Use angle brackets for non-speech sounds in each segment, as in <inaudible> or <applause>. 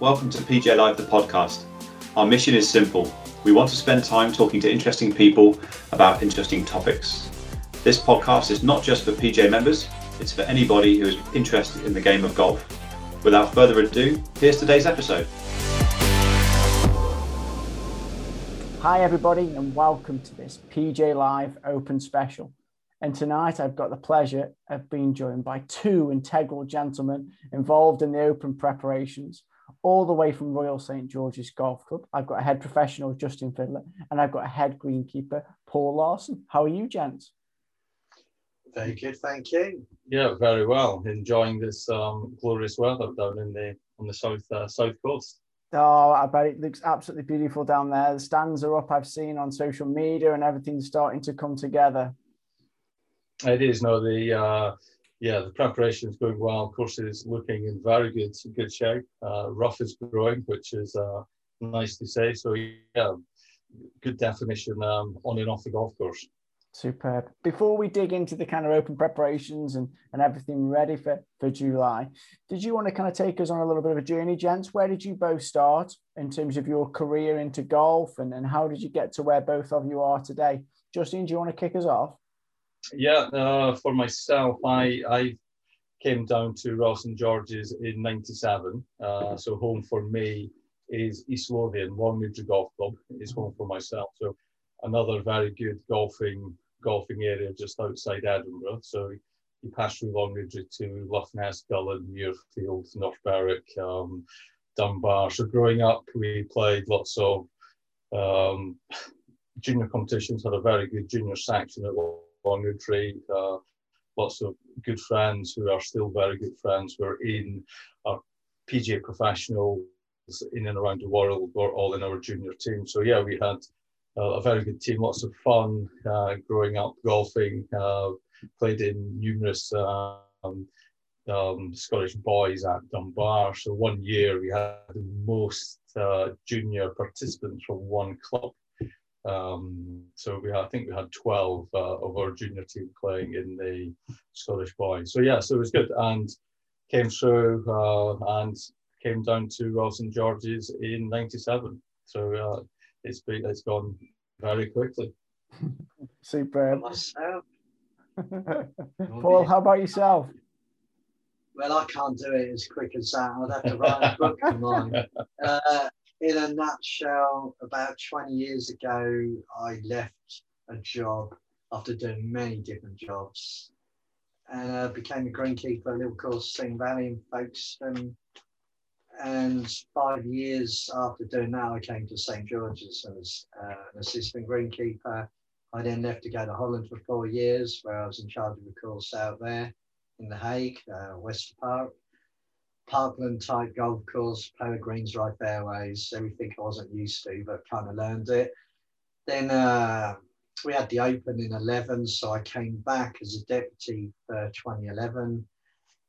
Welcome to PGA Live, the podcast. Our mission is simple. We want to spend time talking to interesting people about interesting topics. This podcast is not just for PGA members, it's for anybody who is interested in the game of golf. Without further ado, here's today's episode. Hi, everybody, and welcome to this PGA Live Open Special. And tonight I've got the pleasure of being joined by two integral gentlemen involved in the Open preparations, all the way from Royal St George's Golf Club. I've got a head professional, Justin Fiddler, and I've got a head greenkeeper, Paul Larsen. How are you, gents? Very good, thank you. Yeah, very well. Enjoying this um, glorious weather down in the on the south uh, south coast. Oh, I bet it looks absolutely beautiful down there. The stands are up. I've seen on social media, and everything's starting to come together. It is no the uh, yeah the preparation is going well. Of Course is looking in very good good shape. Uh, rough is growing, which is uh, nice to say. So yeah, good definition um, on and off the golf course. Superb. Before we dig into the kind of open preparations and, and everything ready for, for July, did you want to kind of take us on a little bit of a journey, gents? Where did you both start in terms of your career into golf and, and how did you get to where both of you are today? Justin, do you want to kick us off? Yeah, uh, for myself, I, I came down to Royal St George's in 97. Uh, so home for me is East Lothian, Longniddry Golf Club is home for myself. So another very good golfing golfing area just outside Edinburgh. So you pass through Longniddry to Luffness, Gullane, Muirfield, North Berwick, um, Dunbar. So growing up, we played lots of um, junior competitions, had a very good junior section at Longniddry. Uh, lots of good friends who are still very good friends. We're in our PGA professionals in and around the world. We're all in our junior team. So yeah, we had a very good team, lots of fun uh, growing up golfing. Uh, played in numerous um, um, Scottish boys at Dunbar. So one year we had the most uh, junior participants from one club. Um, so we had, I think we had 12 uh, of our junior team playing in the Scottish boys. So yeah, so it was good and came through uh, and came down to Royal St George's in '97. So uh, it's been it's gone very quickly. <laughs> Superb. Myself. <laughs> Paul, how about yourself? Well, I can't do it as quick as that. I'd have to write a book for mine. <laughs> Uh, in a nutshell, about 20 years ago, I left a job after doing many different jobs and uh, became a greenkeeper a little course, Sene Valley in Folkestone. And five years after doing that, I came to St George's as uh, an assistant greenkeeper. I then left to go to Holland for four years, where I was in charge of a course out there in The Hague, uh, West Park. Parkland type golf course, Poa greens, right fairways, everything I wasn't used to, but kind of learned it. Then uh, we had the Open in 11, so I came back as a deputy for 2011.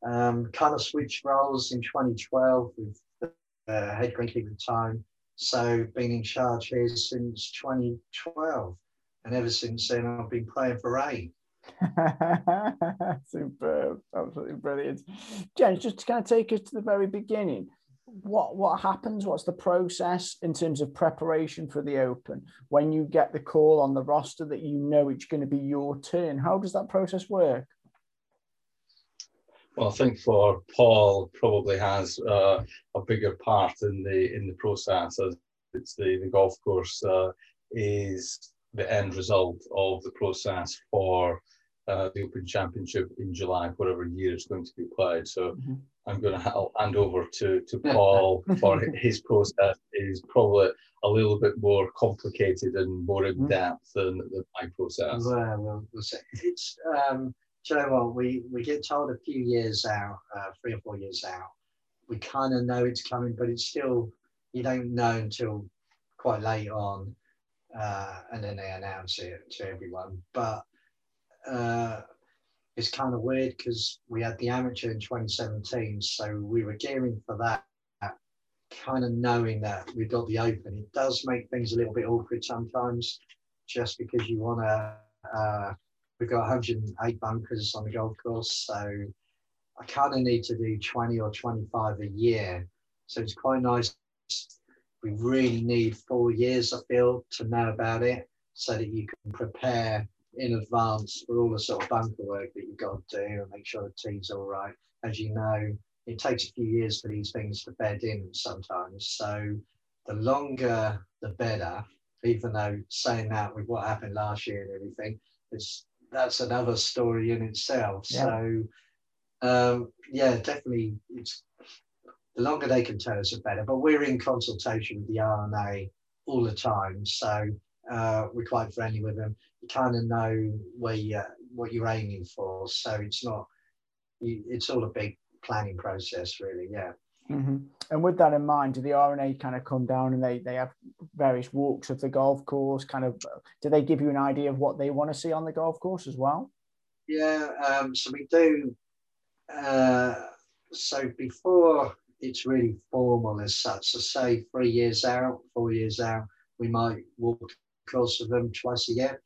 Um, kind of switched roles in 2012 with uh, head greenkeeper time. So been in charge here since 2012. And ever since then, I've been playing for Ray. <laughs> Superb, absolutely brilliant. James, just to kind of take us to the very beginning, what what happens? What's the process in terms of preparation for the Open when you get the call on the roster that you know it's going to be your turn? How does that process work? Well, I think for Paul probably has uh, a bigger part in the in the process as it's the, the golf course uh, is the end result of the process for uh, the Open Championship in July, whatever year it's going to be played. So mm-hmm. I'm going to hand over to, to <laughs> Paul for <laughs> his process is probably a little bit more complicated and more in mm-hmm. depth than, than my process. Well, well, it's um, you know what? We, we get told a few years out, uh, three or four years out. We kind of know it's coming, but it's still, you don't know until quite late on. Uh, and then they announce it to everyone. But uh, it's kind of weird because we had the amateur in 2017, so we were gearing for that, kind of knowing that we've got the open. It does make things a little bit awkward sometimes, just because you want to. Uh, we've got 108 bunkers on the golf course, so I kind of need to do 20 or 25 a year. So it's quite nice. We really need four years, I feel, to know about it so that you can prepare in advance for all the sort of bunker work that you've got to do and make sure the team's all right. As you know, it takes a few years for these things to bed in sometimes. So the longer the better, even though saying that with what happened last year and everything, it's that's another story in itself. Yeah. So um, yeah, definitely it's the longer they can tell us the better. But we're in consultation with the R&A all the time. So uh, we're quite friendly with them. You kind of know where you what you're aiming for. So it's not it's all a big planning process, really. Yeah. Mm-hmm. And with that in mind, do the R&A kind of come down and they they have various walks of the golf course? Kind of, do they give you an idea of what they want to see on the golf course as well? Yeah. Um, so we do. Uh, so before it's really formal as such, so say three years out, four years out, we might walk across of them twice a year,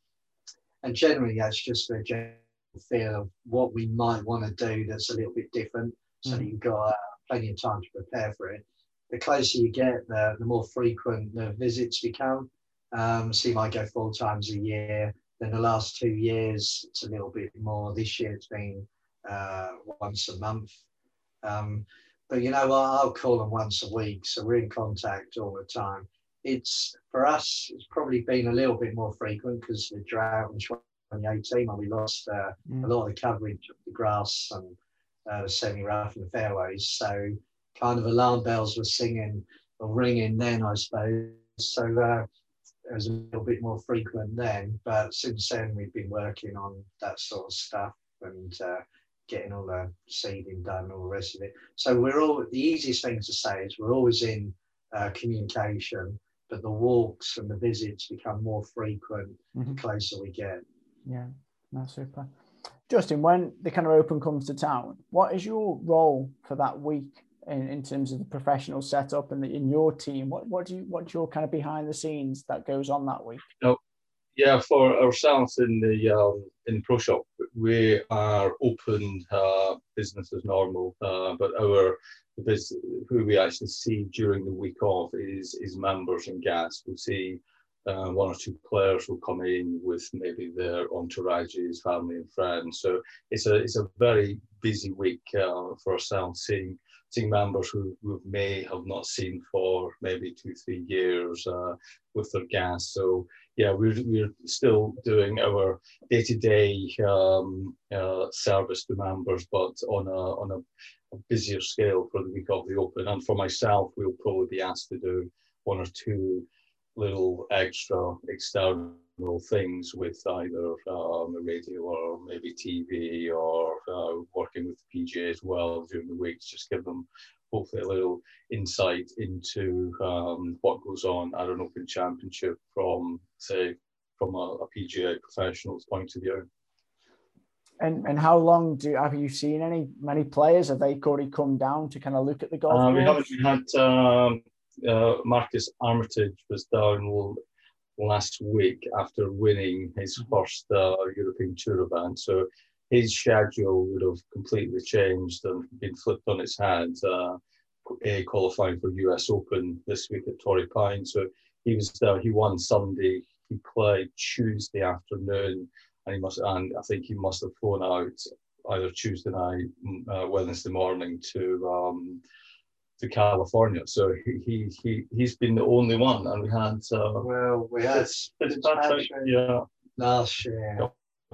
and generally that's just a general feel of what we might want to do that's a little bit different, so mm. that you've got. Uh, plenty of time to prepare for it. The closer you get, the, the more frequent the visits become. Um, so you might go four times a year. Then the last two years, it's a little bit more. This year, it's been uh, once a month. Um, but you know what? I'll call them once a week, so we're in contact all the time. It's for us. It's probably been a little bit more frequent because the drought in 2018 when we lost uh, mm. a lot of the coverage of the grass and uh, semi-rough in the fairways. So kind of alarm bells were singing or ringing then, I suppose. So uh, it was a little bit more frequent then. But since then, we've been working on that sort of stuff and uh, getting all the seeding done, all the rest of it. So we're all the easiest thing to say is we're always in uh, communication, but the walks and the visits become more frequent mm-hmm. the closer we get. Yeah, that's super. Justin, when the kind of open comes to town, what is your role for that week in, in terms of the professional setup and the, in your team? What what do you what's your kind of behind the scenes that goes on that week? No, yeah, for ourselves in the um, in Pro Shop, we are open uh, business as normal, uh, but our this, who we actually see during the week off is is members and guests. We see uh, one or two players will come in with maybe their entourages, family and friends. So it's a it's a very busy week uh, for ourselves, seeing seeing members who we may have not seen for maybe two three years uh, with their guests. So yeah, we're we're still doing our day to day service to members, but on a on a, busier scale for the week of the Open. And for myself, we'll probably be asked to do one or two little extra external things with either um, the radio or maybe TV or uh, working with the PGA as well during the weeks, just give them hopefully a little insight into um, what goes on at an Open Championship from, say, from a, a PGA professional's point of view. And and how long do have you seen any many players? Have they already come down to kind of look at the golf? Uh, we haven't had um, uh, Marcus Armitage was down last week after winning his mm-hmm. first uh, European Tour event. So his schedule would have completely changed and been flipped on its head. Uh, a qualifying for US Open this week at Torrey Pine. So he was there. He won Sunday. He played Tuesday afternoon, and he must. And I think he must have flown out either Tuesday night, uh, Wednesday morning to um, to California. So he, he, he, he's been the only one. And we had. Uh, well, we had. Yeah. Last year.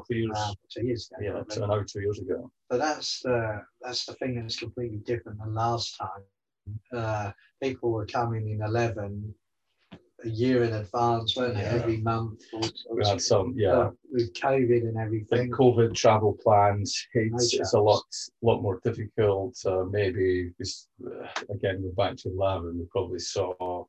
Two years. Uh, two years ago. Yeah, two, now two years ago. But that's the that's the thing that's completely different than last time. Uh, people were coming in eleven a year in advance, weren't they? Yeah. Every month. we had some, yeah. With COVID and everything. The COVID travel plans, it's, no it's a lot, lot more difficult. Uh, maybe this, uh, again, go back to eleven. We probably saw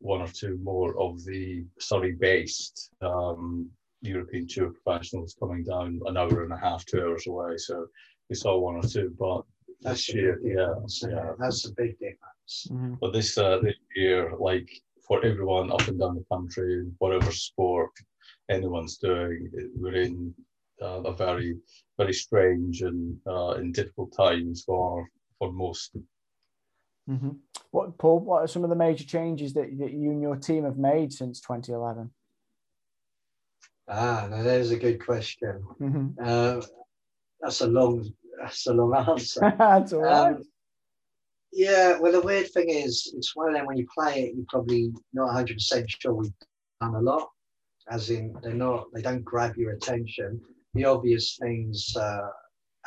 one or two more of the Surrey-based um, European tour professionals coming down an hour and a half, two hours away. So we saw one or two, but that's this year, yeah, yeah, that's a big difference. Mm-hmm. But this uh, this year, like for everyone up and down the country, whatever sport anyone's doing. We're in uh, a very, very strange and uh, in difficult times for for most Mm-hmm. What, Paul? What are some of the major changes that, that you and your team have made since 2011? Ah, now there's a good question. Mm-hmm. Uh, that's a long, that's a long answer. <laughs> That's all right. Um, yeah, well, the weird thing is, it's one of them when you play it, you're probably not 100% sure we've done a lot, as in they're not, they don't grab your attention. The obvious things, uh,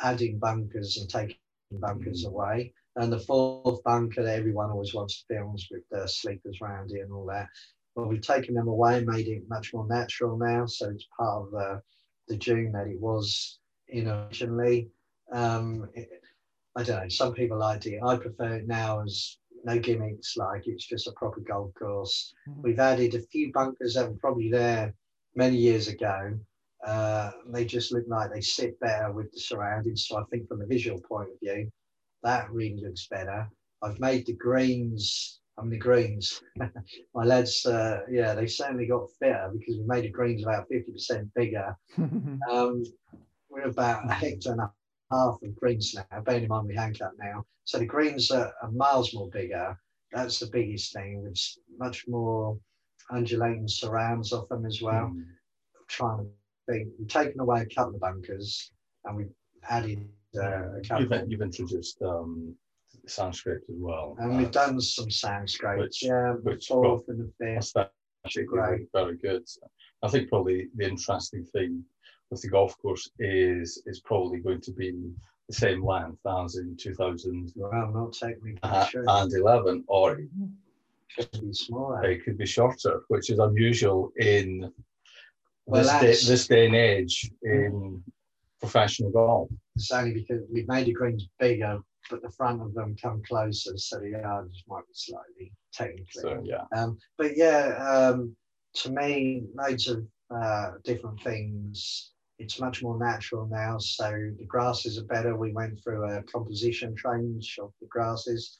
adding bunkers and taking bunkers away. And the fourth bunker that everyone always wants films with the sleepers around it and all that. Well, we've taken them away and made it much more natural now. So it's part of the, the Dune that it was in originally. Um, it, I don't know. Some people like it. I prefer it now as no gimmicks. Like it's just a proper golf course. Mhm. We've added a few bunkers that were probably there many years ago. Uh, they just look like they sit better with the surroundings. So I think from a visual point of view, that really looks better. I've made the greens. Mean the greens. <laughs> My lads, uh, yeah, they certainly got fitter because we made the greens about fifty percent bigger. <laughs> Um, we're about a hectare and a half of greens now, bearing in mind we hand cut now. So the greens are, are miles more bigger. That's the biggest thing. It's much more undulating surrounds off them as well. Mm. trying to think. We've taken away a couple of bunkers and we've added uh, a couple. You've, you've introduced um, Sanskrit as well. and we've done some scrapes. which- yeah, which fourth and the fifth. Actually Great. very good. I think probably the interesting thing with the golf course is is probably going to be the same length as in 2011 Well, not technically uh, true. and 11, or It could be smaller. it could be shorter, which is unusual in Well, this, day, this day and age in professional golf. It's only because we've made the greens bigger, but the front of them come closer, so the yards might be slightly technically. So yeah, Um, but yeah, um, to me, loads of uh, different things. It's much more natural now. So the grasses are better. We went through a composition change of the grasses.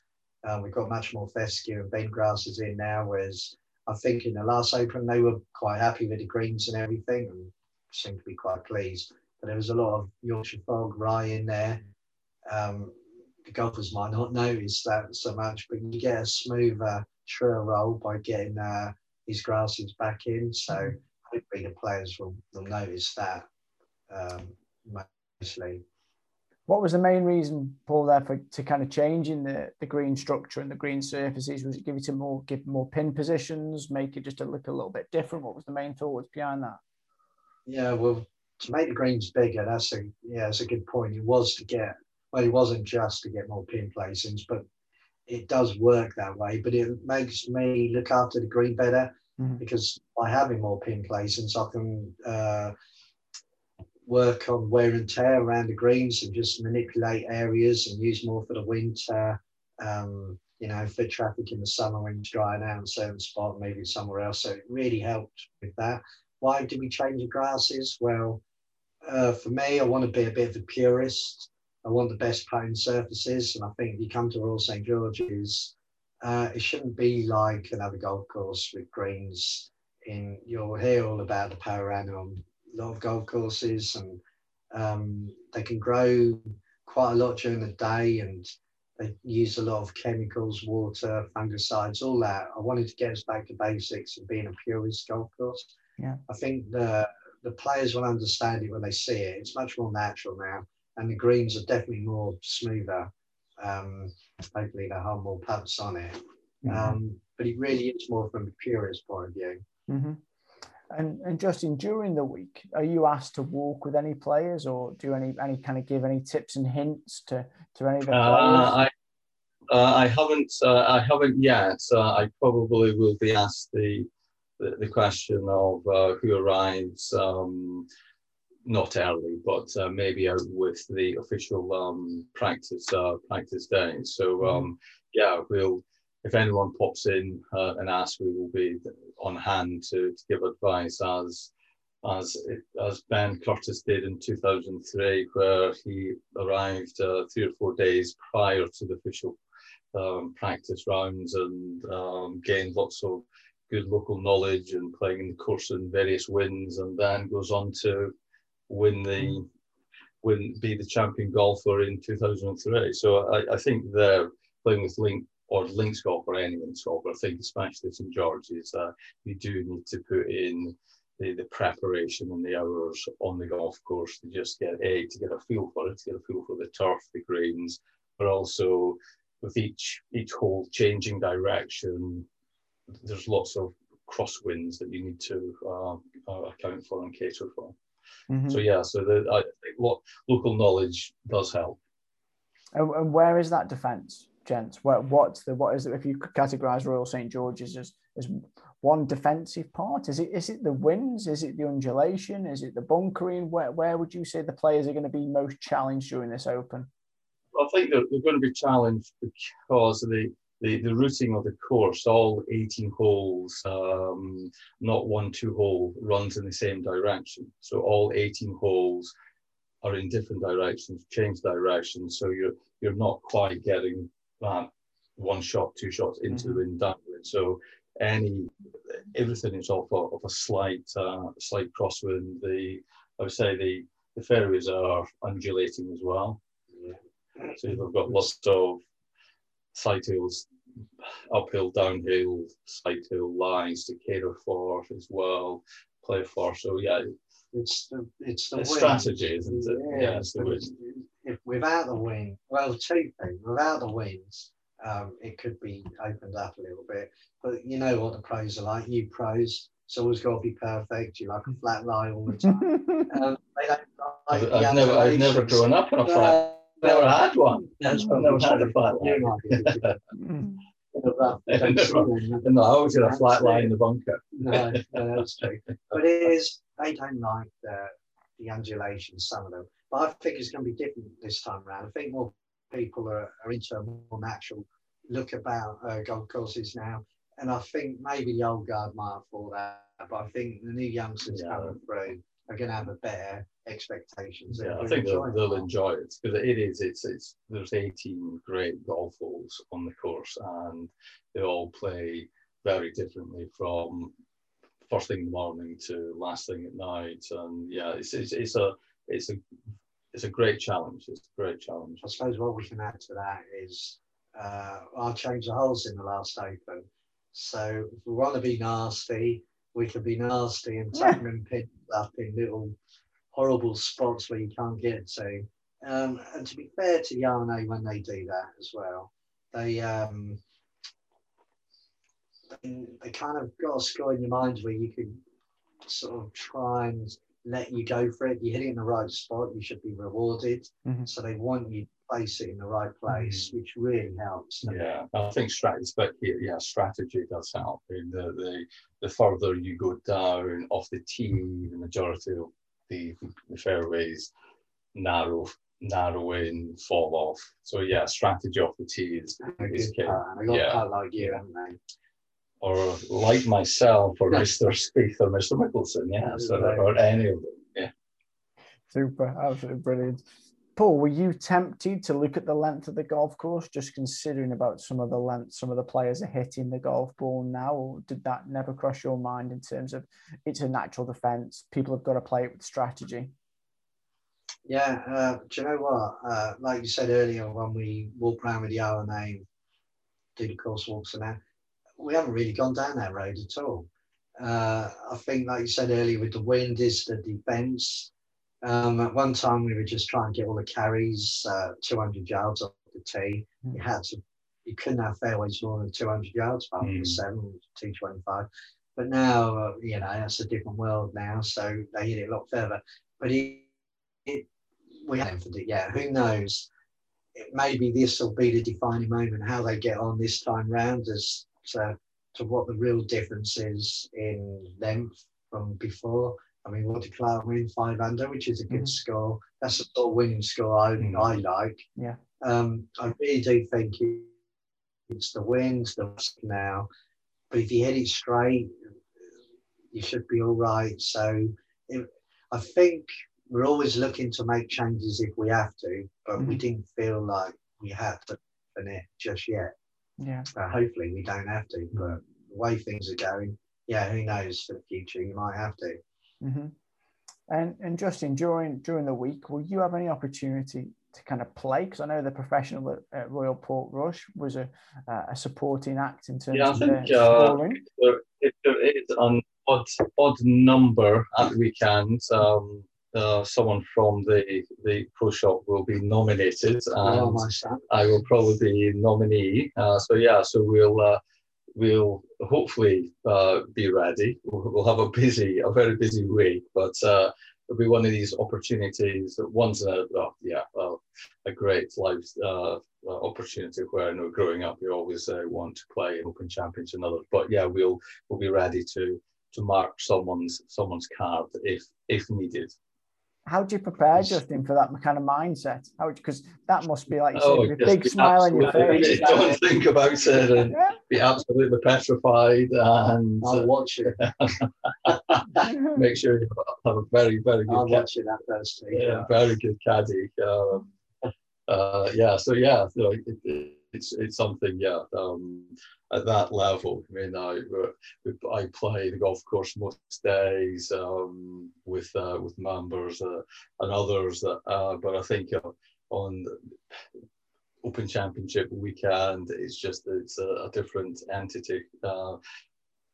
Um, we've got much more fescue and bent grasses in now, whereas I think in the last Open they were quite happy with the greens and everything and seemed to be quite pleased. But there was a lot of Yorkshire fog rye in there. Um, the golfers might not notice that so much, but you get a smoother trail roll by getting uh, these grasses back in. So hopefully the players will, will notice that um, mostly. What was the main reason, Paul, there for to kind of changing the, the green structure and the green surfaces? Was it give it to more give more pin positions, make it just to look a little bit different? What was the main thoughts behind that? Yeah, well, to make the greens bigger, that's a yeah, that's a good point. It was to get well, it wasn't just to get more pin placings, but it does work that way. But it makes me look after the green better Mhm. because by having more pin placings, I can uh, work on wear and tear around the greens and just manipulate areas and use more for the winter. Um, you know, foot traffic in the summer when it's drying out in a certain spot, maybe somewhere else. So it really helped with that. Why did we change the grasses? Well, uh, for me, I want to be a bit of a purist. I want the best playing surfaces, and I think if you come to Royal St George's, uh, it shouldn't be like another golf course with greens. In you'll hear all about the Poa annua on a lot of golf courses, and um, they can grow quite a lot during the day, and they use a lot of chemicals, water, fungicides, all that. I wanted to get us back to basics and being a purist golf course. Yeah. I think the the players will understand it when they see it. It's much more natural now, and the greens are definitely more smoother. Um, hopefully, they have more putts on it. Um, but it really is more from a purist point of view. hmm And and Justin, during the week, are you asked to walk with any players, or do any any kind of give any tips and hints to to any of the uh, players? I uh, I haven't uh, I haven't yet. Uh, I probably will be asked the the, the question of uh, who arrives. Um, not early, but uh, maybe out with the official um, practice uh, practice day. So um, yeah, we'll if anyone pops in uh, and asks, we will be on hand to, to give advice as as it, as Ben Curtis did in 2003, where he arrived uh, three or four days prior to the official um, practice rounds and um, gained lots of good local knowledge and playing in the course in various wins, and then goes on to win the win be the champion golfer in 2003. So I, I think they're playing with Link or links golf or any links golf, I think especially St George's, uh, you do need to put in the, the preparation and the hours on the golf course to just get a to get a feel for it, to get a feel for the turf, the greens, but also with each each hole changing direction, there's lots of crosswinds that you need to uh, uh, account for and cater for. Mm-hmm. So yeah, so the I think lo- local knowledge does help. And, and where is that defence, gents? What what's the what is it? If you categorise Royal St George's as as one defensive part? Is it is it the winds? Is it the undulation? Is it the bunkering? Where where would you say the players are going to be most challenged during this Open? I think they're, they're going to be challenged because of the, the, the routing of the course. All 18 holes, um, not one two hole, runs in the same direction. So all 18 holes are in different directions, change directions. So you're you're not quite getting that one shot, two shots into mm-hmm. the wind downward. So any everything is off of, of a slight uh, slight crosswind. The I would say the the fairways are undulating as well. Yeah. So you've got lots of side hills, uphill, downhill, side hill lines to cater for as well, play for. So yeah, it's the it's the, the strategy, isn't it? Yeah, yeah it's the wind. If without the wind, well, two things. Without the winds, um, it could be opened up a little bit. But you know what the pros are like. You pros, it's always got to be perfect. You like a flat lie all the time. <laughs> um, they don't like I've, I've never, I've never grown up in a flat. Uh, never had one. That's I've never had a flat line. <laughs> no, I always had a flat line in the bunker. no, no, that's true. But it is, they don't like the, the undulations, some of them. But I think it's going to be different this time around. I think more people are, are into a more natural look about uh, golf courses now. And I think maybe the old guard might have thought that, but I think the new youngsters yeah. coming through are going to have a better expectations. Yeah, I think they'll, they'll enjoy it because it is. It's it's there's 18 great golf holes on the course, and they all play very differently from first thing in the morning to last thing at night. And yeah, it's it's, it's a it's a it's a great challenge. It's a great challenge. I suppose what we can add to that is uh, I changed the holes in the last Open. So if we want to be nasty, we can be nasty and tuck them in pins up in little horrible spots where you can't get to. Um, and to be fair to Yarno when they do that as well, they um, they, they kind of got a score in your mind where you can sort of try and let you go for it. You hit it in the right spot, you should be rewarded. Mm-hmm. So they want you place it in the right place, mm-hmm. which really helps. Yeah, I think strategy, but yeah, strategy does help. I mean, the, the the further you go down off the tee, the majority of the, the fairways narrow narrow in, fall off. So yeah, strategy off the tee is, is key. I got yeah. like you, haven't they? or like myself or <laughs> Mr. Spieth or Mr. Mickelson, yeah, so or any of them, yeah. Super, absolutely brilliant. Paul, were you tempted to look at the length of the golf course, just considering about some of the length some of the players are hitting the golf ball now, or did that never cross your mind in terms of it's a natural defence, people have got to play it with strategy? Yeah, uh, do you know what? Uh, like you said earlier, when we walk around with the R&A, do the course walks and that, we haven't really gone down that road at all. Uh, I think, like you said earlier, with the wind is the defence. Um, at one time, we were just trying to get all the carries uh, 200 yards off the tee. Mm. You had to, you couldn't have fairways more than 200 yards, from mm. seven, 225. But now, uh, you know, that's a different world now, so they hit it a lot further. But it, it we haven't for it yet. Who knows? It, maybe this will be the defining moment. How they get on this time round as to, to what the real difference is in length from before. I mean, what did Clarke win? Five under, which is a good mm-hmm. score. That's a sort of winning score I, mm-hmm. I like. Yeah. Um, I really do think it's the wins, the now. But if you hit it straight, you should be all right. So it, I think we're always looking to make changes if we have to, but mm-hmm. we didn't feel like we had to it just yet. Yeah. Uh, hopefully we don't have to, but the way things are going, yeah, who knows for the future? You might have to. Mm-hmm. And and Justin, during during the week, will you have any opportunity to kind of play? Because I know the professional at, at, Royal Portrush was a, a supporting act in terms yeah, of think, the uh, scoring. There, there is an odd, odd number at the weekend. Um, uh, someone from the the pro shop will be nominated, and Oh, I will probably be nominee. Uh, so yeah, so we'll uh, we'll hopefully uh, be ready. We'll, have a busy, a very busy week, but uh, it'll be one of these opportunities that once in a well, yeah, a great life uh, uh, opportunity where I know growing up you always uh, want to play in Open Champions and others. But yeah, we'll we'll be ready to to mark someone's someone's card if if needed. How do you prepare, Justin, for that kind of mindset? How because that must be like you Oh, said, a big smile on your face. <laughs> Don't think about it and Yeah. be absolutely petrified and I'll watch it. <laughs> make sure you have a very very good. I'll good ca- watch it that first week. yeah, very good caddy. Um, uh, yeah, so yeah, so it, it, it's it's something. Yeah, um, at that level. I mean, I I play the golf course most days um, with uh, with members uh, and others. Uh, but I think uh, on Open Championship weekend, it's just it's a, a different entity.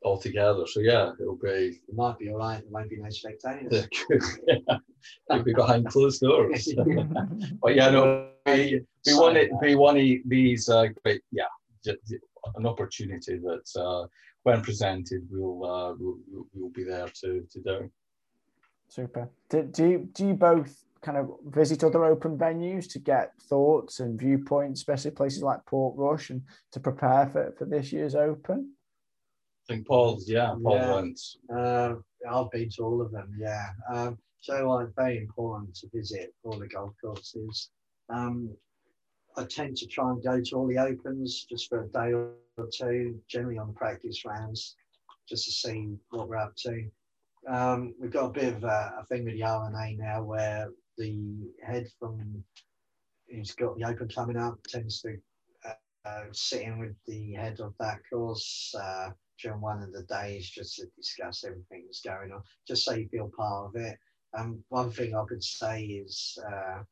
Altogether so yeah it'll be It might be all right. There might be no spectators. <laughs> could be behind closed doors <laughs> but yeah, no, we, we want it We want these uh, great, yeah, j- j- an opportunity that uh, when presented, we'll, uh, we'll we'll be there to to do. Super. Do, do you do you both kind of visit other open venues to get thoughts and viewpoints, especially places like Portrush, and to prepare for, for this year's Open? I think Paul's, yeah, Paul Yeah. went. Uh, I've been to all of them, yeah. Um, so uh, very important to visit all the golf courses. Um, I tend to try and go to all the opens just for a day or two, generally on practice rounds, just to see what we're up to. Um, we've got a bit of a, a thing with the R&A now where the head from who's got the open coming up tends to uh, sit in with the head of that course uh, during one of the days just to discuss everything that's going on, just so you feel part of it. Um, one thing I could say is uh,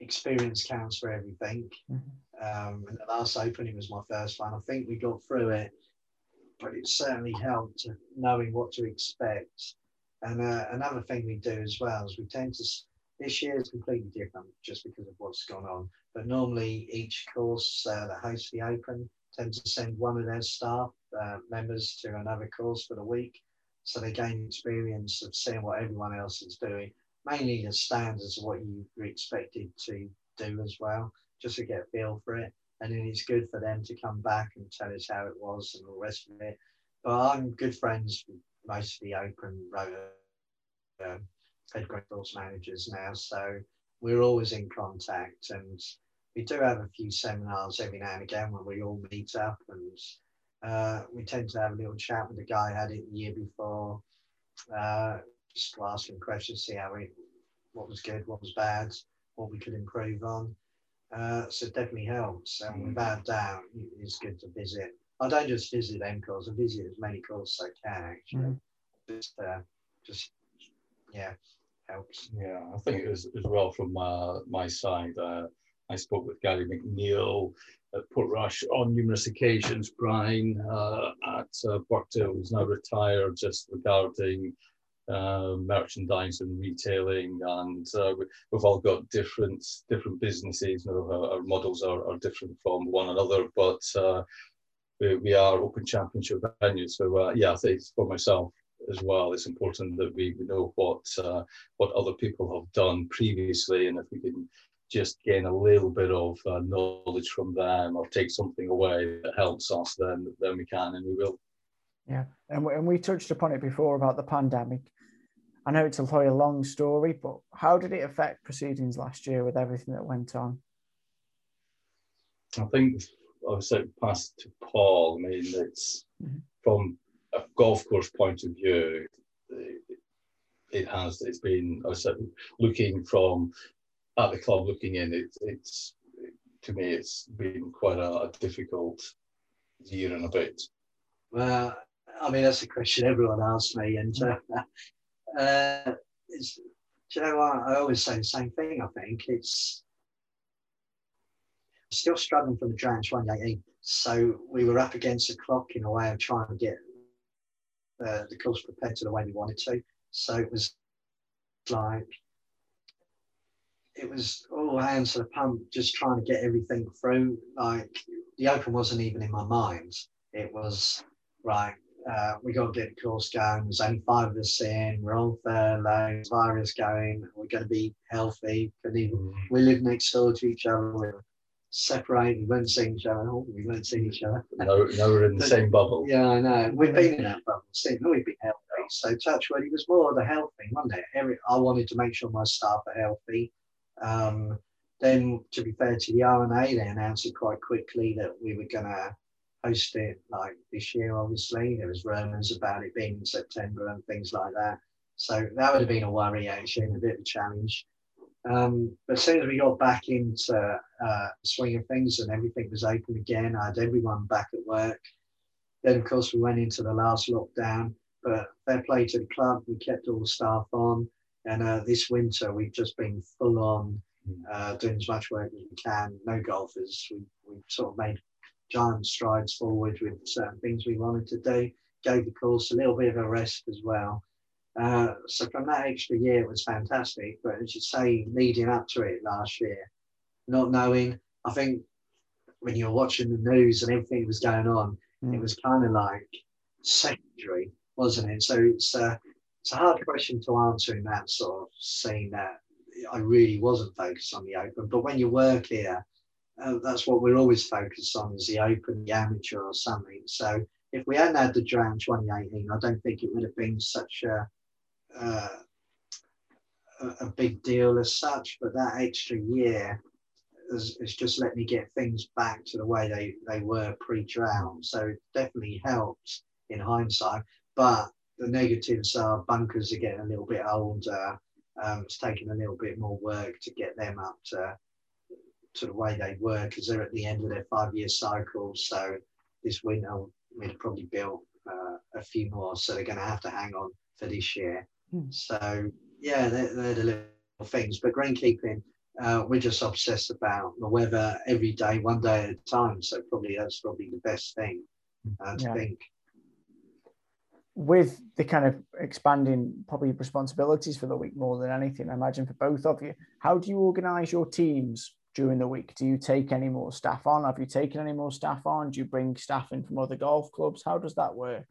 experience counts for everything. Um, and the last opening was my first one. I think we got through it, but it certainly helped knowing what to expect. And uh, another thing we do as well is we tend to, this year is completely different just because of what's gone on. But normally each course uh, that hosts the Open tends to send one of their staff uh, members to another course for the week. So they gain experience of seeing what everyone else is doing, mainly the standards of what you were expected to do as well, just to get a feel for it. And then it's good for them to come back and tell us how it was and all the rest of it. But I'm good friends with most of the open rota um, head course managers now, so we're always in contact. And we do have a few seminars every now and again when we all meet up and uh, we tend to have a little chat with the guy who had it the year before, uh, just to ask him questions, see how it, what was good, what was bad, what we could improve on. Uh, so it definitely helps, and without doubt, it- it's good to visit. I don't just visit courses; I visit as many courses as I can. Actually, Mhm. just, uh, just yeah, helps. Yeah, I think it was as well from uh, my side. Uh, I spoke with Gary McNeil at Portrush on numerous occasions. Brian uh, at uh, Birkdale, who's now retired, just regarding uh, merchandise and retailing, and uh, we- we've all got different different businesses. You know, our, our models are, are different from one another, but uh, we, we are open championship venues. So uh, yeah, I think for myself as well, it's important that we, we know what uh, what other people have done previously, and if we can just gain a little bit of uh, knowledge from them or take something away that helps us, then then we can and we will. Yeah, and we, and we touched upon it before about the pandemic. I know it's a very long story, but how did it affect proceedings last year with everything that went on? I think said past to Paul. I mean, it's Mhm. from a golf course point of view, it, has. It's been. I said looking from at the club, looking in. It, it's to me, it's been quite a, a difficult year and a bit. Well, I mean, that's a question everyone asks me, and uh, <laughs> uh, you know what? I always say the same thing. I think it's still struggling from the in 2018. So we were up against the clock in a way of trying to get uh, the course prepared to the way we wanted to. So it was like it was all hands to the pump, just trying to get everything through. Like the open wasn't even in my mind. It was right. Uh, we got to get the course going. There's only five of us in. We're on furlough. Virus going. We're going to be healthy. Mm. We live next door to each other. We're separated. We weren't seeing each other. We weren't seeing each other. No, no, we're in the same bubble. Yeah, I know. We've been in that bubble. See, we've been healthy. So touchwood, it was more of the health thing, wasn't it? Every, I wanted to make sure my staff are healthy. Um, then, to be fair to the R&A, they announced it quite quickly that we were going to host it like this year, obviously. There was rumors about it being in September and things like that. So that would have been a worry, actually, and a bit of a challenge. Um, but as soon as we got back into uh, swing of things and everything was open again, I had everyone back at work. Then, of course, we went into the last lockdown. But fair play to the club, we kept all the staff on. And uh, this winter, we've just been full on uh, doing as much work as we can. No golfers. We, we sort of made giant strides forward with certain things we wanted to do. Gave the course a little bit of a rest as well. Uh, so from that extra year, it was fantastic. But as you say, leading up to it last year, not knowing, I think when you're watching the news and everything that was going on, mm. it was kind of like secondary, wasn't it? So it's uh, it's a hard question to answer in that sort of saying that I really wasn't focused on the open. But when you work here, uh, that's what we're always focused on is the open, the amateur or something. So if we hadn't had the drought 2018, I don't think it would have been such a, uh, a big deal as such. But that extra year has, has, just let me get things back to the way they, they were pre drown. So it definitely helps in hindsight. But the negatives are bunkers are getting a little bit older. Um, it's taking a little bit more work to get them up to to the way they were because they're at the end of their five-year cycle. So this winter we'd probably built uh, a few more, so they're going to have to hang on for this year. Mm. So yeah, they're, they're, the little things. But greenkeeping, uh, we're just obsessed about the weather every day, one day at a time. So probably that's probably the best thing uh, to yeah. think with the kind of expanding probably responsibilities for the week more than anything, I imagine for both of you, how do you organise your teams during the week? Do you take any more staff on? Have you taken any more staff on? Do you bring staff in from other golf clubs? How does that work?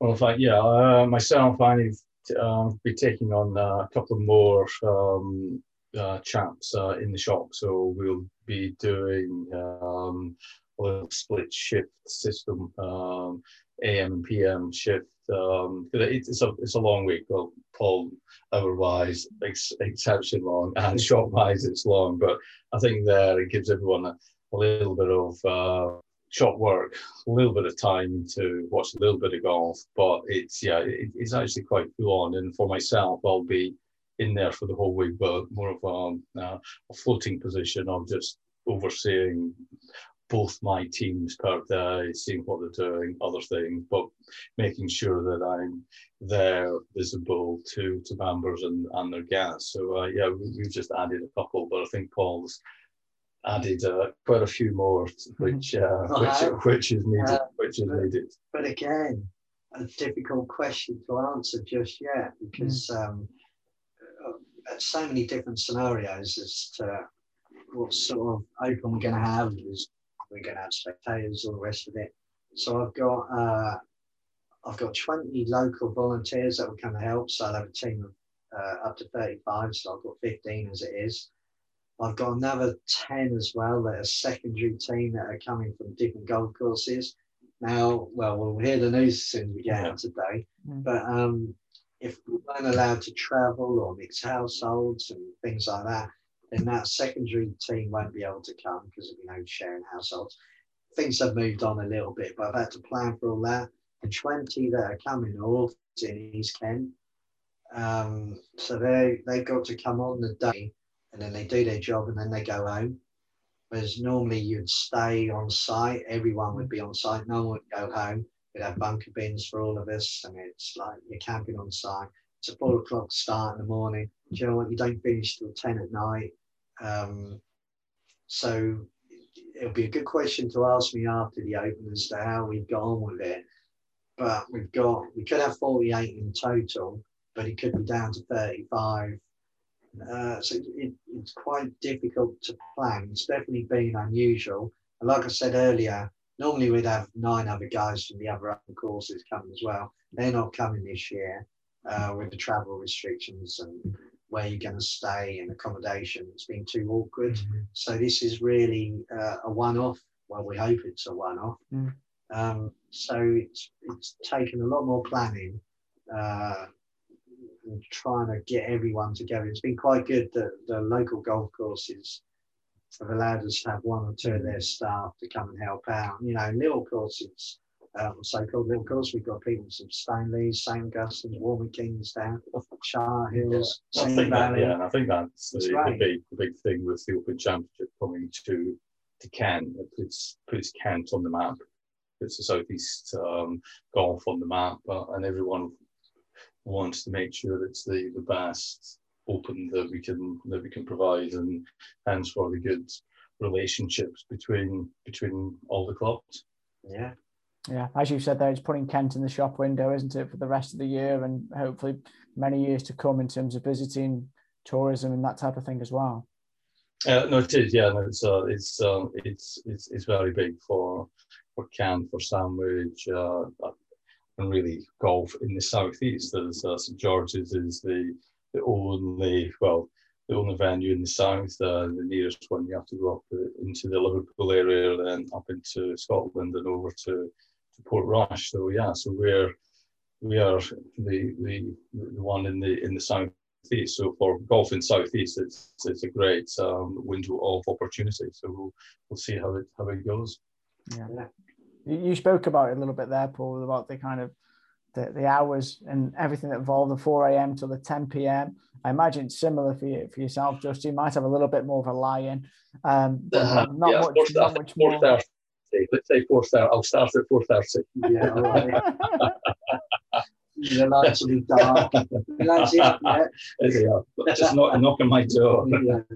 Well, in fact, yeah, uh, myself, I've uh, be taking on uh, a couple of more um, uh, chaps uh, in the shop. So we'll be doing um, little split shift system, um, AM and PM shift. Um, it's a it's a long week. Well, Paul otherwise ex- exception long, <laughs> and short wise it's long. But I think there it gives everyone a, a little bit of uh, short work, a little bit of time to watch a little bit of golf. But it's yeah, it, it's actually quite full on. And for myself, I'll be in there for the whole week, but more of a, uh, a floating position of just overseeing both my teams per day, seeing what they're doing, other things, but making sure that I'm there, visible to to members and, and their guests. So uh, yeah, we, have just added a couple, but I think Paul's added uh, quite a few more, which uh, which which is needed, uh, which is but, needed. But again, a difficult question to answer just yet because mm. um, uh, so many different scenarios as to what sort of open we're going to have. There's we're going to have spectators, all the rest of it. So I've got uh, I've got 20 local volunteers that will come and help. So I'll have a team of uh, up to 35. So I've got 15 as it is. I've got another 10 as well that are secondary team that are coming from different golf courses. Now, well, we'll hear the news as soon as we get out today. Mm. But um, if we weren't allowed to travel or mix households and things like that, then that secondary team won't be able to come because of you know sharing households. Things have moved on a little bit, but I've had to plan for all that. The 20 that are coming are all in East Kent. Um, so they they got to come on the day and then they do their job and then they go home. Whereas normally you'd stay on site, everyone would be on site, no one would go home. We'd have bunker bins for all of us, and it's like you're camping on site. It's a four o'clock start in the morning. Do you know what? You don't finish till 10 at night. Um, so it'll be a good question to ask me after the Open as to how we've gone with it. But we've got, we could have 48 in total, but it could be down to 35. Uh, so it, it's quite difficult to plan. It's definitely been unusual. And like I said earlier, normally we'd have nine other guys from the other open courses coming as well. They're not coming this year uh, with the travel restrictions and where you're going to stay and accommodation. It's been too awkward. Mm-hmm. So this is really uh, a one-off. Well, we hope it's a one-off. Mm. Um, so it's it's taken a lot more planning uh, and trying to get everyone together. It's been quite good that the local golf courses have allowed us to have one or two of their staff to come and help out. You know, little courses um, so-called little courses, We've got people from Stanley's, St. Augustine's, Walmer Kingsdown, Chart Hills, yeah. I think Valley. That, yeah, I think that's the, the, big the big thing with the Open Championship coming to to Kent. It puts puts Kent on the map. Puts the southeast um, golf on the map, uh, and everyone wants to make sure it's the the best open that we can that we can provide, and hence for the good relationships between between all the clubs. Yeah, yeah, as you said there, it's putting Kent in the shop window, isn't it, for the rest of the year and hopefully many years to come in terms of visiting tourism and that type of thing as well. Uh, no, it is. Yeah, no, it's uh, it's, uh, it's it's it's very big for for Kent, for Sandwich, uh, and really golf in the southeast. As uh, St George's is the the only well the only venue in the south. Uh, the nearest one you have to go up into the Liverpool area, then up into Scotland and over to to Portrush. So yeah, so we're we are the the, the one in the in the southeast. So for golf in southeast, it's it's a great um, window of opportunity. So we'll we'll see how it how it goes. Yeah. You spoke about it a little bit there, Paul, about the kind of the, the hours and everything that involved the 4 a.m. till the 10 p.m. I imagine similar for you for yourself, Just You might have a little bit more of a lie-in, um, but uh, not, yeah, much, not much more let's say four thirty. I'll start at four thirty. Yeah, right. the lights will be dark. <laughs> That's it. Yeah. Just not knock on my door. <laughs>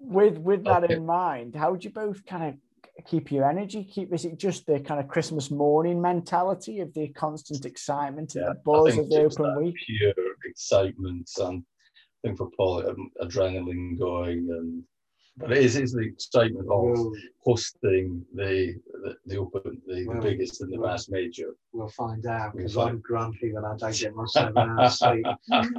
with with that in mind, how would you both kind of keep your energy? Keep is it just the kind of Christmas morning mentality of the constant excitement and yeah, the buzz of the open week? Pure excitement and I think for Paul, um, adrenaline going and but it is, is the excitement of we'll, hosting the, the, the open the, well, the biggest and the we'll, vast major. We'll find out because I'm grumpy when I don't get my <laughs> seven hours sleep. <laughs>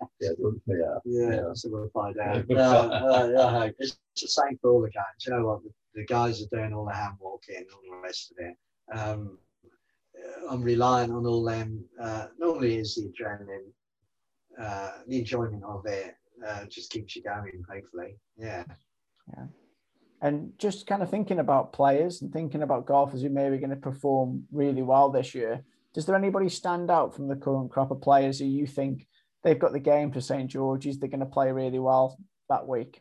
<laughs> yeah, yeah, yeah, so we'll find out. uh, uh, it's the same for all the guys. You know what? The, the, guys are doing all the hand walking and all the rest of it. Um, I'm relying on all them. Uh, normally, is the adrenaline, uh, the enjoyment of it, uh, just keeps you going, hopefully. Yeah. Yeah. And just kind of thinking about players and thinking about golfers who maybe going to perform really well this year, does there anybody stand out from the current crop of players who you think they've got the game for St George's, they're going to play really well that week?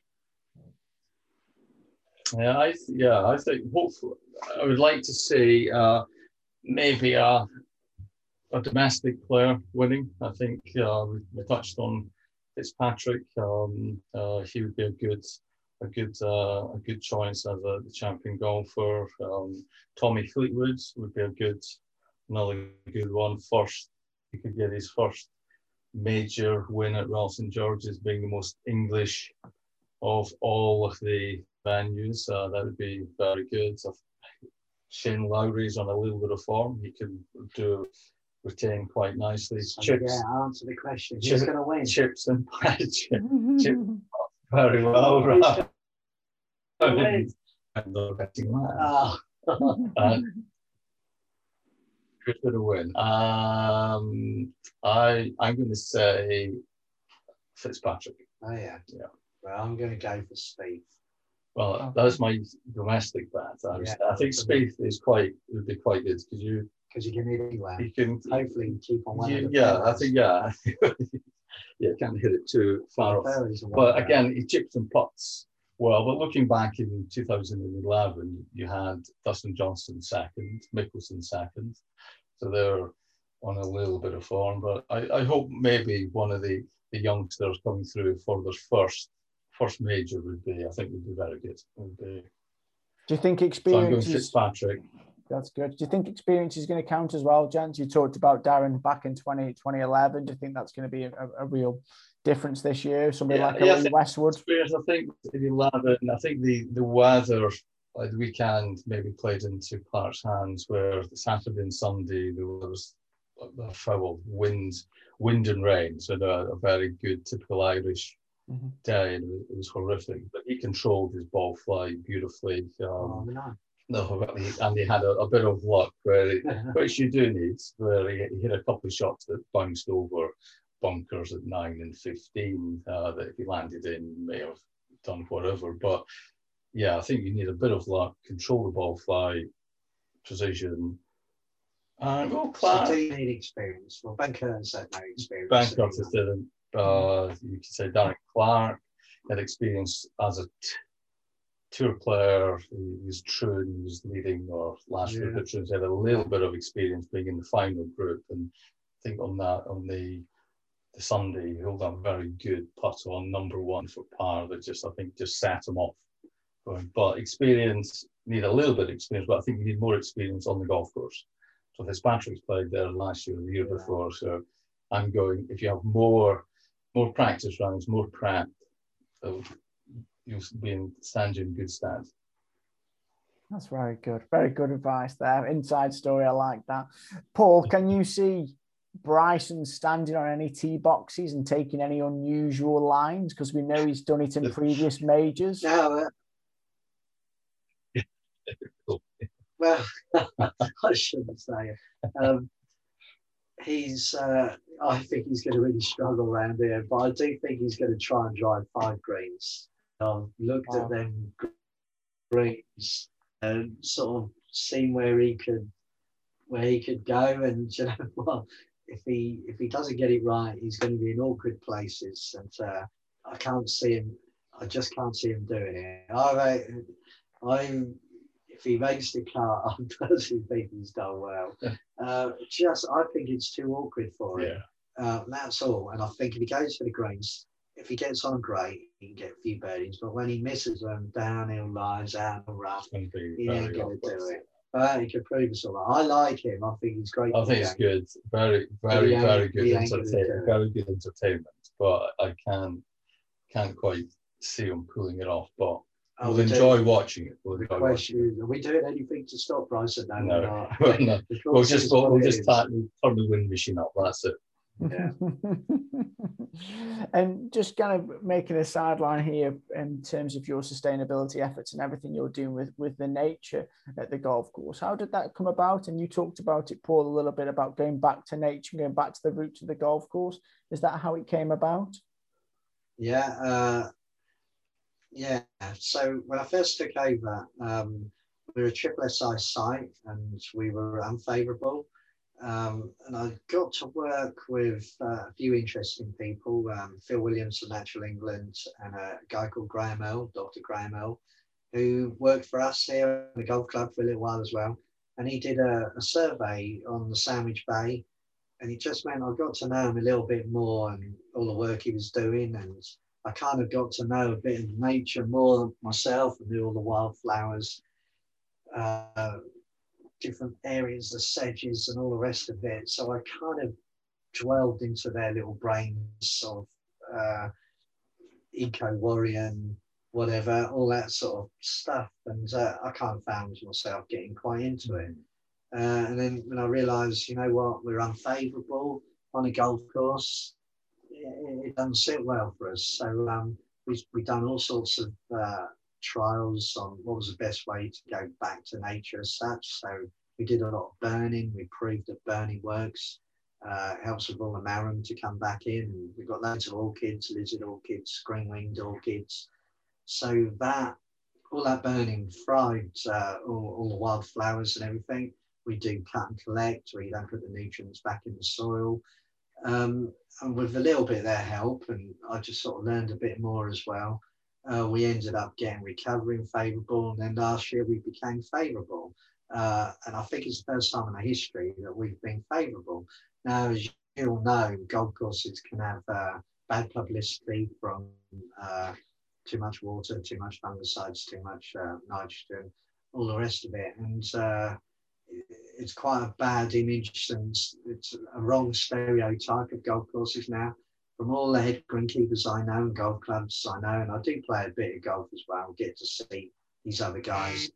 Yeah, I yeah, I think hopefully I would like to see uh, maybe a, a domestic player winning. I think uh, we, touched on Fitzpatrick. Um, uh, he would be a good a good uh, a good choice as a champion golfer. Um, Tommy Fleetwood would be a good another good one. First, he could get his first major win at Royal St George's, being the most English of all of the venues. Uh, that would be very good. Shane Lowry's on a little bit of form. He can do retain quite nicely. So chips. Yeah, answer the question. Who's going to win? Chips and <laughs> chips, <laughs> chips very well. Right. <laughs> I'm not betting that. Oh. uh, who's going to win? Um, I I'm going to say Fitzpatrick. Oh yeah. Yeah. Well, I'm going to go for Spieth. Well, that's my domestic bet. I, yeah, I think Spieth is quite would be quite good because you because you can hit anywhere. You can hopefully keep on one. You, yeah, I think yeah, <laughs> yeah, can't hit it too far off. But again, he chips and putts well. But looking back in 2011, you had Dustin Johnson second, Mickelson second, so they're on a little bit of form. But I, I hope maybe one of the the youngsters coming through for their first first major would be, I think, would be very good. Would be, Do you think so I'm going experience is, Fitzpatrick. that's good? Do you think experience is going to count as well, gents? You talked about Darren back in 20, 2011. Do you think that's going to be a, a real difference this year? Somebody Yeah, like a yeah, I think- Westwood. I think, in 11, I think the, the weather, like the weekend, maybe played into Clarke's hands, where the Saturday and Sunday there was a foul wind, wind and rain, so a, a very good typical Irish Mhm. day, and it was, horrific. But he controlled his ball flight beautifully. Um, Oh, no. No, and he had a, a bit of luck where, he, <laughs> which you do need, where he, he hit a couple of shots that bounced over bunkers at nine and fifteen uh, that if he landed in may have done whatever. But yeah, I think you need a bit of luck, control the ball flight, precision, and well, So Clarke. do you need experience? Well, Ben Curtis had no experience. Ben Curtis didn't. Uh, you could say Darren Clarke had experience as a t- tour player. He was true. And he was leading or last year. Yeah. He had a little bit of experience being in the final group, and I think on that on the the Sunday he held a very good putt on number one for par that just I think just set him off. But experience need a little bit of experience, but I think you need more experience on the golf course. So Fitzpatrick's played there last year, the year before. So I'm going if you have more more practice rounds, more prep, uh, you'll be in stand in good stand. That's very good. Very good advice there. Inside story. I like that. Paul, can you see Bryson standing on any tee boxes and taking any unusual lines? Because we know he's done it in previous majors. No, uh, <laughs> well, <laughs> I shouldn't say it. Um, he's, uh, I think he's going to really struggle around here, but I do think he's going to try and drive five greens. I've looked Wow. at them greens and sort of seen where he could, where he could go, and <laughs> you know, well, if he if he doesn't get it right, he's going to be in awkward places, and uh, I can't see him. I just can't see him doing it. I, I, if he makes the cut, <laughs> I'm personally think he's done well. Uh, just, I think it's too awkward for him. Uh, that's all. And I think if he goes for the greens, if he gets on great, he can get a few birdies. But when he misses them, downhill lines, out and rough, It's going to be he ain't going to do it. He could prove us all. I like him. I think he's great. I think the it's good. Very, very, very good he ain't gonna do entertainment. Very good entertainment. But I can can't quite see him pulling it off. But Oh, we'll enjoy watching it. We'll The enjoy watching are we doing anything to stop Bryson? No, we're No, we're not. <laughs> The it. We'll just we'll, we'll just is. start, we'll turn the wind machine up. That's it. Yeah. <laughs> and just kind of making a sideline here in terms of your sustainability efforts and everything you're doing with with the nature at the golf course. How did that come about? And you talked about it, Paul, a little bit about going back to nature, and going back to the roots of the golf course. Is that how it came about? Yeah, uh, yeah. So when I first took over, um, we were a triple SI site and we were unfavourable. Um, and I got to work with uh, a few interesting people um, Phil Williams from Natural England and a guy called Graham L, Dr. Graham L, who worked for us here at the golf club for a little while as well. And he did a, a survey on the Sandwich Bay and it just meant I got to know him a little bit more and all the work he was doing, and I kind of got to know a bit of nature more myself and knew all the wildflowers, uh, different areas, the sedges, and all the rest of it. So I kind of dwelled into their little brains of uh, eco and whatever, all that sort of stuff, and uh, I kind of found myself getting quite into it. Uh, and then when I realised, you know what, we're unfavourable on a golf course, it, it doesn't sit well for us. So um, we've, we've done all sorts of uh, trials on what was the best way to go back to nature as such. So we did a lot of burning. We proved that burning works. Uh, helps with all the marram to come back in. We've got loads of orchids, lizard orchids, green-winged orchids. So that all that burning fried uh, all, all the wildflowers and everything we do cut and collect, you don't put the nutrients back in the soil. Um, and with a little bit of their help, and I just sort of learned a bit more as well, uh, we ended up getting recovering favourable. And then last year we became favourable. Uh, and I think it's the first time in our history that we've been favourable. Now, as you all know, golf courses can have uh, bad publicity from uh, too much water, too much fungicides, too much uh, nitrogen, all the rest of it. And uh, it's quite a bad image and it's a wrong stereotype of golf courses now. From all the head greenkeepers I know and golf clubs I know, and I do play a bit of golf as well, get to see these other guys.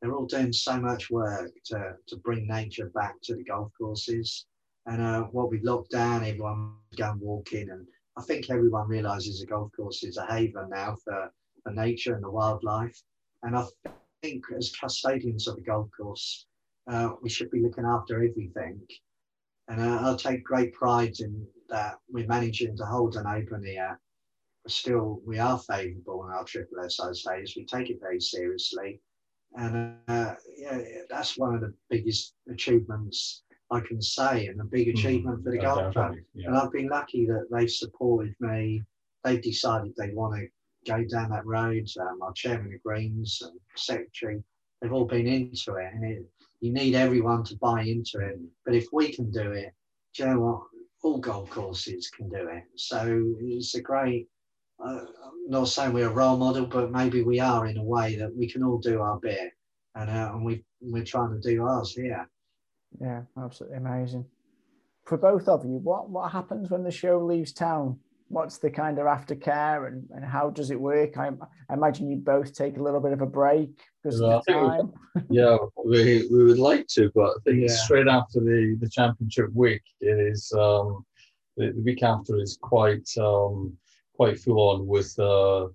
They're all doing so much work to, to bring nature back to the golf courses. And uh, what we locked down, everyone going walking. And I think everyone realizes a golf course is a haven now for, for nature and the wildlife. And I think as custodians of the golf course, uh, we should be looking after everything. And uh, I'll take great pride in that we're managing to hold an open here. Still, we are favourable in our triple SI status. We take it very seriously. And uh, yeah, that's one of the biggest achievements I can say, and a big mm-hmm. achievement mm, for the golf club. Yeah. And I've been lucky that they've supported me. They've decided they want to go down that road. Um, our chairman of Greens and secretary, they've all been into it, and it, you need everyone to buy into it. But if we can do it, do you know what? All golf courses can do it. So it's a great. Uh, not saying we're a role model, but maybe we are in a way that we can all do our bit, and uh, and we we're trying to do ours here. Yeah, absolutely amazing. For both of you, what what happens when the show leaves town? What's the kind of aftercare and, and how does it work? I, I, imagine you both take a little bit of a break because well, of the time. <laughs> yeah, we, we would like to, but I think yeah. straight after the, the championship week, it is um, the, the week after is quite um, quite full on with uh,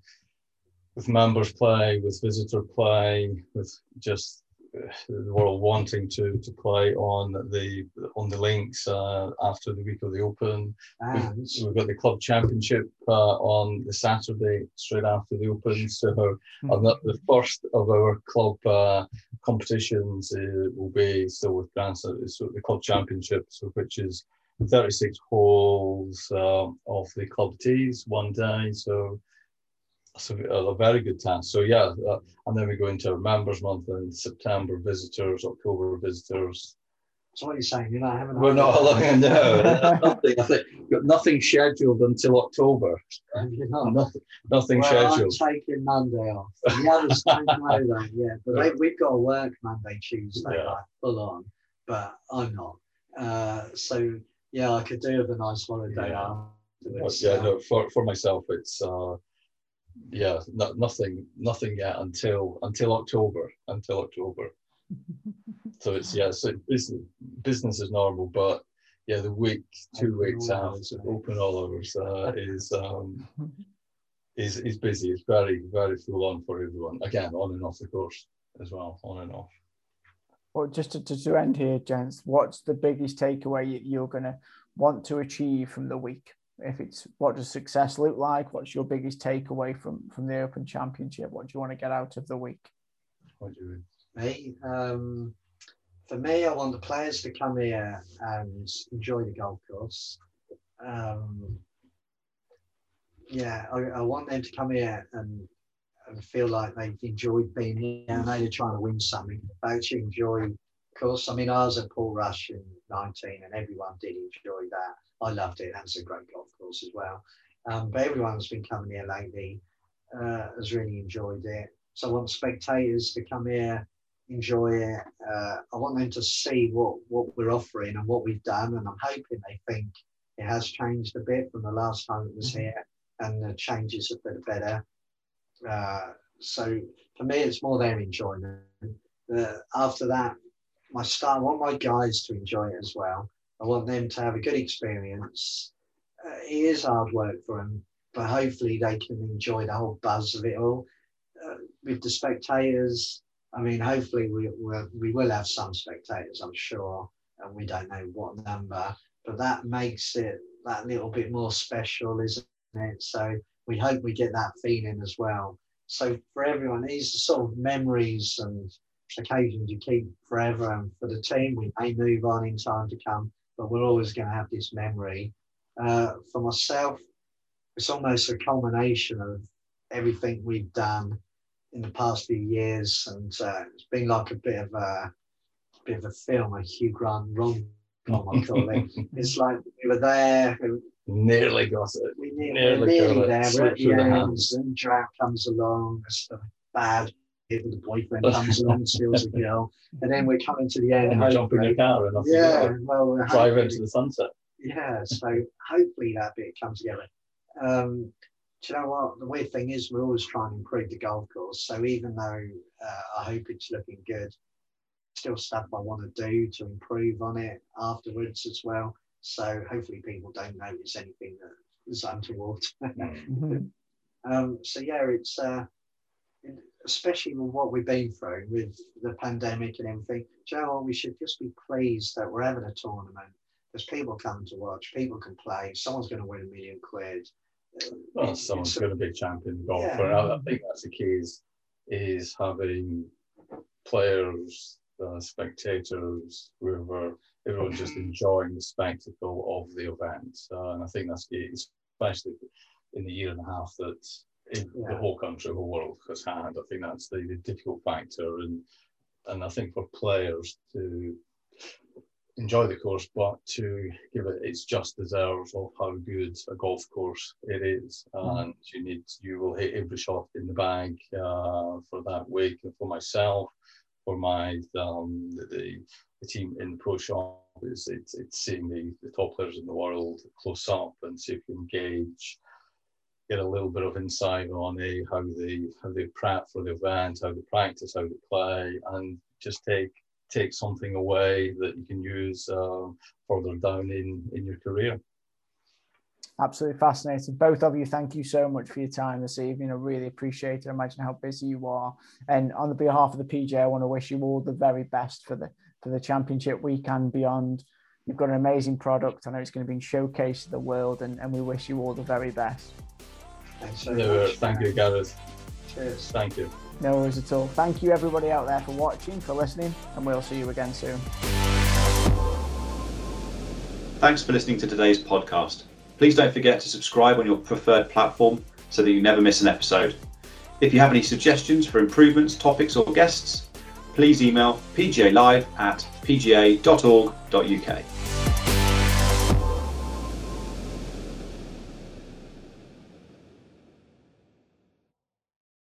with members play, with visitor play, with just the world wanting to to play on the on the links uh, after the week of the Open. We've, we've, got the club championship uh, on the Saturday straight after the Open. So mm-hmm. the, the first of our club uh, competitions uh, will be still with Grandson. So the club championship, so which is 36 holes uh, of the club tees one day. So a, a, very good task. So yeah, uh, and then we go into our members month in September, visitors, October visitors. So what you're saying, you're not having. We're not allowing no, <laughs> nothing. I think got nothing scheduled until October. Nothing, nothing well, scheduled. I'm taking Monday off. The others don't know that, yeah. But they, we've got to work Monday, Tuesday, yeah. like full on. But I'm not. Uh, so yeah, I could do with a nice holiday yeah. yeah, no, for, for myself, it's uh, yeah, no, nothing, nothing yet until until October. Until October. <laughs> so it's yeah, so business business is normal, but yeah, the week, two open weeks out, open all hours <laughs> uh, is um, is is busy. It's very very full on for everyone. Again, on and off the course as well, on and off. Well, just to, to end here, gents, what's the biggest takeaway you're going to want to achieve from the week? If it's what does success look like? What's your biggest takeaway from from the open championship? What do you want to get out of the week? What do you me um, for me i want the players to come here and enjoy the golf course. Um, yeah I, I, want them to come here and, and feel like they've enjoyed being here. I know they're trying to win something but actually enjoy course. I mean, I was at Portrush in 19 and everyone did enjoy that. I loved it. That's a great golf course as well. Um, but everyone has been coming here lately uh, has really enjoyed it. So I want spectators to come here, enjoy it. Uh, I want them to see what, what we're offering and what we've done. And I'm hoping they think it has changed a bit from the last time it was mm-hmm. here and the changes are for the better. Uh, so for me, it's more their enjoyment. Uh, after that, my staff, I want my guys to enjoy it as well. I want them to have a good experience. Uh, it is hard work for them, but hopefully they can enjoy the whole buzz of it all. Uh, with the spectators, I mean, hopefully we, we'll, we will have some spectators, I'm sure, and we don't know what number, but that makes it that little bit more special, isn't it? So we hope we get that feeling as well. So for everyone, these are sort of memories and occasions you keep forever. And for the team, we may move on in time to come, but we're always going to have this memory. Uh, for myself, it's almost a culmination of everything we've done in the past few years, and uh, it's been like a bit of a bit of a film, a Hugh Grant rom com, I call it. it's like we were there, nearly got it. We nearly, Nearly we're nearly got it. there. We're at the through the end, hands. and drought comes along. It's a bad hit with the boyfriend <laughs> comes along, steals a girl, and then we're coming to the end. And you jump in your car and off Yeah, well, drive into the sunset. yeah, so hopefully that bit comes together. Um, do you know what? The weird thing is, we're always trying to improve the golf course. So even though uh, I hope it's looking good, still stuff I want to do to improve on it afterwards as well. So hopefully people don't notice anything that is untoward. Mhm. <laughs> um, so yeah, it's uh, especially with what we've been through with the pandemic and everything. You know? We should just be pleased that we're having a tournament. There's people coming to watch. People can play. Someone's going to win a million quid. Well, it's- someone's it's- going to be a champion golfer. Yeah. I, I think that's the key is, is having players, uh, spectators, whoever, everyone just enjoying the spectacle of the event. Uh, and I think that's key, especially in the year and a half that in the whole country, the whole world has had. I think that's the, the difficult factor. And and I think for players to enjoy the course, but to give it its just deserves of how good a golf course it is. Mhm. And you need, you will hit every shot in the bag uh, for that week. And for myself, for my um, the, the, team in the pro shop, is it's, it's seeing the, the top players in the world close up and see if you can gauge. Get a little bit of insight on eh, how they how they prep for the event, how they practice, how they play, and just take take something away that you can use um, further down in, in your career. Absolutely fascinating. Both of you, thank you so much for your time this evening. I really appreciate it. Imagine how busy you are. And on the behalf of the PGA, I want to wish you all the very best for the for the championship week and beyond. You've got an amazing product. I know it's going to be showcased to the world, and, and we wish you all the very best. Thanks so No, much. thank you, Gareth. Cheers. Thank you. No worries at all. Thank you, everybody out there, for watching, for listening, and we'll see you again soon. Thanks for listening to today's podcast. Please don't forget to subscribe on your preferred platform so that you never miss an episode. If you have any suggestions for improvements, topics, or guests, please email pgalive at pga.org.uk.